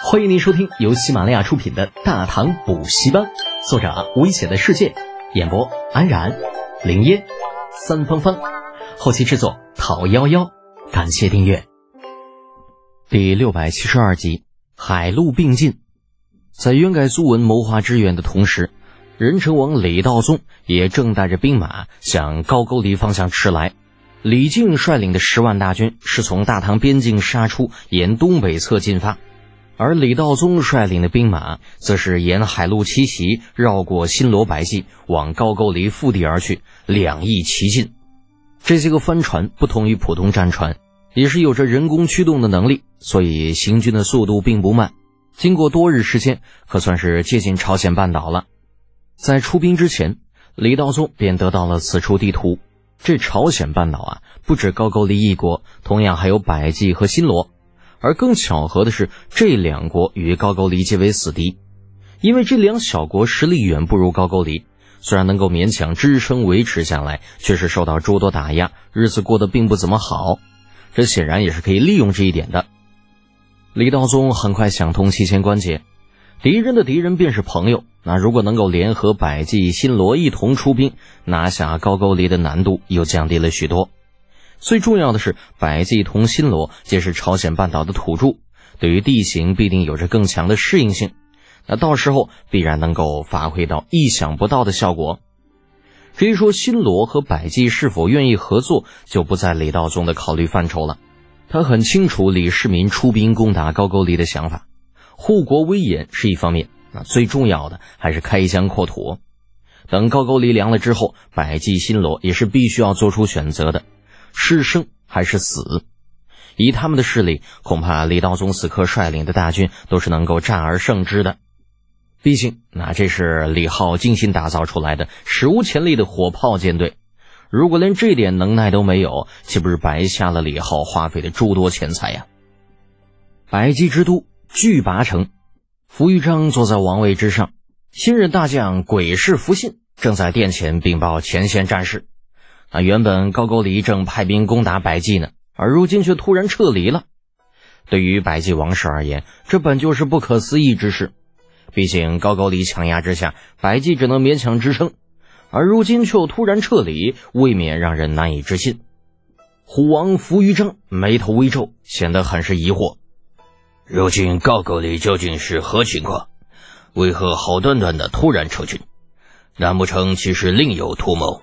欢迎您收听由喜马拉雅出品的《大唐补习班》，作者危险的世界，演播安然、林烟、三芳芳，后期制作陶幺幺。感谢订阅。第六百七十二集，海陆并进。在渊改苏文谋划支援的同时，任城王李道宗也正带着兵马向高句丽方向驰来。李靖率领的十万大军是从大唐边境杀出，沿东北侧进发；而李道宗率领的兵马则是沿海路七袭，绕过新罗百济，往高句丽腹地而去，两翼齐进。这些个帆船不同于普通战船，也是有着人工驱动的能力，所以行军的速度并不慢。经过多日时间，可算是接近朝鲜半岛了。在出兵之前，李道宗便得到了此处地图。这朝鲜半岛啊，不止高句丽一国，同样还有百济和新罗。而更巧合的是，这两国与高句丽结为死敌，因为这两小国实力远不如高句丽，虽然能够勉强支撑维持下来，却是受到诸多打压，日子过得并不怎么好。这显然也是可以利用这一点的。李道宗很快想通其前关节。敌人的敌人便是朋友。那如果能够联合百济、新罗一同出兵，拿下高句丽的难度又降低了许多。最重要的是，百济同新罗皆是朝鲜半岛的土著，对于地形必定有着更强的适应性。那到时候必然能够发挥到意想不到的效果。至于说新罗和百济是否愿意合作，就不在李道宗的考虑范畴了。他很清楚李世民出兵攻打高句丽的想法。护国威严是一方面，那最重要的还是开疆扩土。等高句丽凉了之后，百济新罗也是必须要做出选择的，是生还是死。以他们的势力，恐怕李道宗此刻率领的大军都是能够战而胜之的。毕竟，那这是李浩精心打造出来的史无前例的火炮舰队，如果连这点能耐都没有，岂不是白瞎了李浩花费的诸多钱财呀？百济之都。巨拔城，福玉章坐在王位之上，新任大将鬼氏福信正在殿前禀报前线战事。啊原本高句丽正派兵攻打百济呢，而如今却突然撤离了。对于百济王室而言，这本就是不可思议之事。毕竟高句丽强压之下，百济只能勉强支撑，而如今却又突然撤离，未免让人难以置信。虎王福玉章眉头微皱，显得很是疑惑。如今高句丽究竟是何情况？为何好端端的突然撤军？难不成其实另有图谋？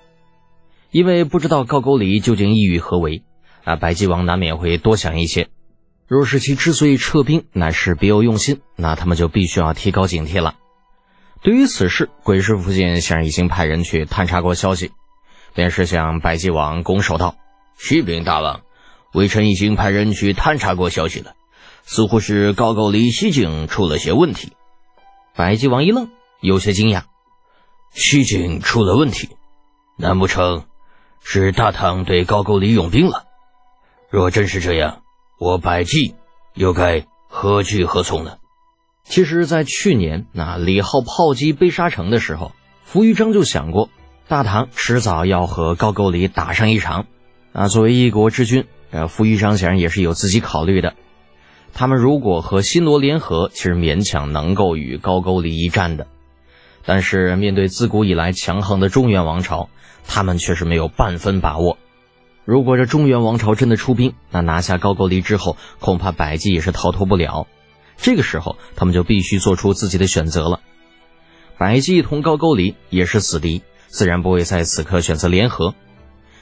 因为不知道高句丽究竟意欲何为，啊，百济王难免会多想一些。若是其之所以撤兵乃是别有用心，那他们就必须要提高警惕了。对于此事，鬼师附近显然已经派人去探查过消息，便是向百济王拱手道：“启禀大王，微臣已经派人去探查过消息了。”似乎是高句丽西境出了些问题，百济王一愣，有些惊讶：“西境出了问题，难不成是大唐对高句丽用兵了？若真是这样，我百济又该何去何从呢？”其实，在去年那李浩炮击悲沙城的时候，福玉章就想过，大唐迟早要和高句丽打上一场。啊，作为一国之君，呃，福玉章显然也是有自己考虑的。他们如果和新罗联合，其实勉强能够与高句丽一战的，但是面对自古以来强横的中原王朝，他们却是没有半分把握。如果这中原王朝真的出兵，那拿下高句丽之后，恐怕百济也是逃脱不了。这个时候，他们就必须做出自己的选择了。百济同高句丽也是死敌，自然不会在此刻选择联合。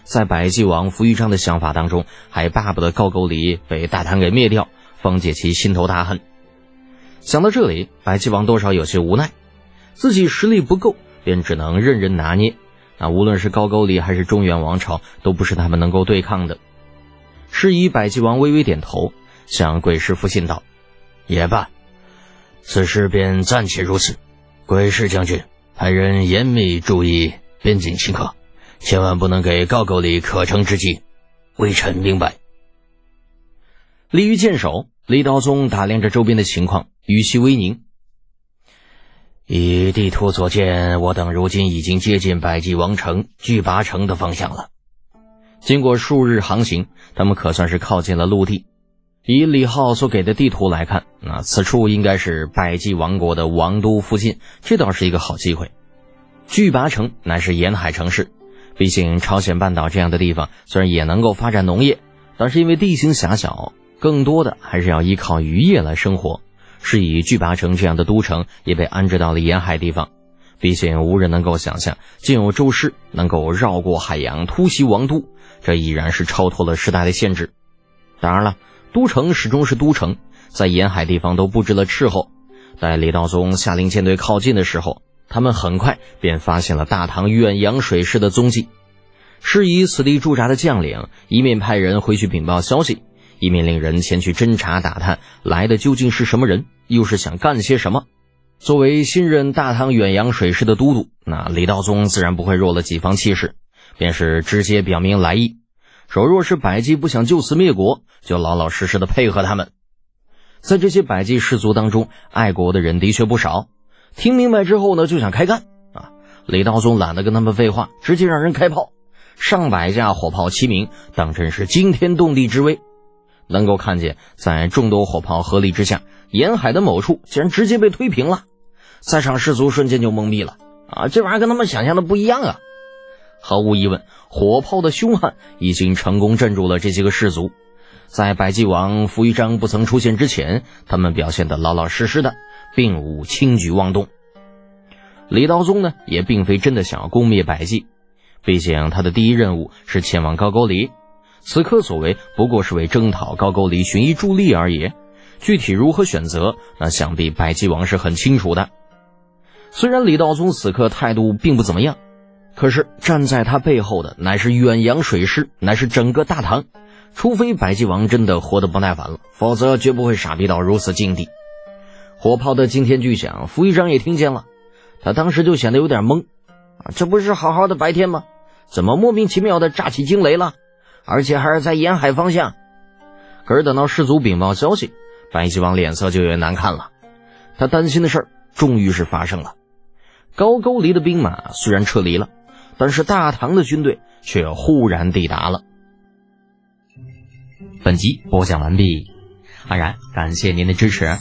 在百济王福玉章的想法当中，还巴不得高句丽被大唐给灭掉。方解其心头大恨。想到这里，百济王多少有些无奈，自己实力不够，便只能任人拿捏。那无论是高句丽还是中原王朝，都不是他们能够对抗的。是以，百济王微微点头，向鬼师复信道：“也罢，此事便暂且如此。鬼师将军，派人严密注意边境情况，千万不能给高句丽可乘之机。微臣明白。”立于剑首。李道宗打量着周边的情况，语气微凝。以地图所见，我等如今已经接近百济王城巨拔城的方向了。经过数日航行，他们可算是靠近了陆地。以李浩所给的地图来看，那此处应该是百济王国的王都附近，这倒是一个好机会。巨拔城乃是沿海城市，毕竟朝鲜半岛这样的地方虽然也能够发展农业，但是因为地形狭小，更多的还是要依靠渔业来生活。是以巨拔城这样的都城也被安置到了沿海地方。毕竟无人能够想象，竟有周师能够绕过海洋突袭王都，这已然是超脱了时代的限制。当然了。都城始终是都城，在沿海地方都布置了斥候。待李道宗下令舰队靠近的时候，他们很快便发现了大唐远洋水师的踪迹。是以此地驻扎的将领一面派人回去禀报消息，一面令人前去侦查打探来的究竟是什么人，又是想干些什么。作为新任大唐远洋水师的都督，那李道宗自然不会弱了几方气势，便是直接表明来意。说若是百济不想就此灭国，就老老实实的配合他们。在这些百济士族当中，爱国的人的确不少。听明白之后呢，就想开干啊！李道宗懒得跟他们废话，直接让人开炮，上百架火炮齐鸣，当真是惊天动地之威。能够看见，在众多火炮合力之下，沿海的某处竟然直接被推平了。在场士卒瞬间就懵逼了啊！这玩意儿跟他们想象的不一样啊！毫无疑问，火炮的凶悍已经成功镇住了这些个士卒。在百济王扶余章不曾出现之前，他们表现得老老实实的，并无轻举妄动。李道宗呢，也并非真的想要攻灭百济，毕竟他的第一任务是前往高句丽，此刻所为不过是为征讨高句丽寻一助力而已。具体如何选择，那想必百济王是很清楚的。虽然李道宗此刻态度并不怎么样。可是站在他背后的乃是远洋水师，乃是整个大唐。除非百济王真的活得不耐烦了，否则绝不会傻逼到如此境地。火炮的惊天巨响，副议长也听见了，他当时就显得有点懵啊，这不是好好的白天吗？怎么莫名其妙的炸起惊雷了？而且还是在沿海方向。可是等到士卒禀报消息，百济王脸色就有点难看了。他担心的事儿终于是发生了，高句丽的兵马虽然撤离了。但是大唐的军队却忽然抵达了。本集播讲完毕，安然感谢您的支持。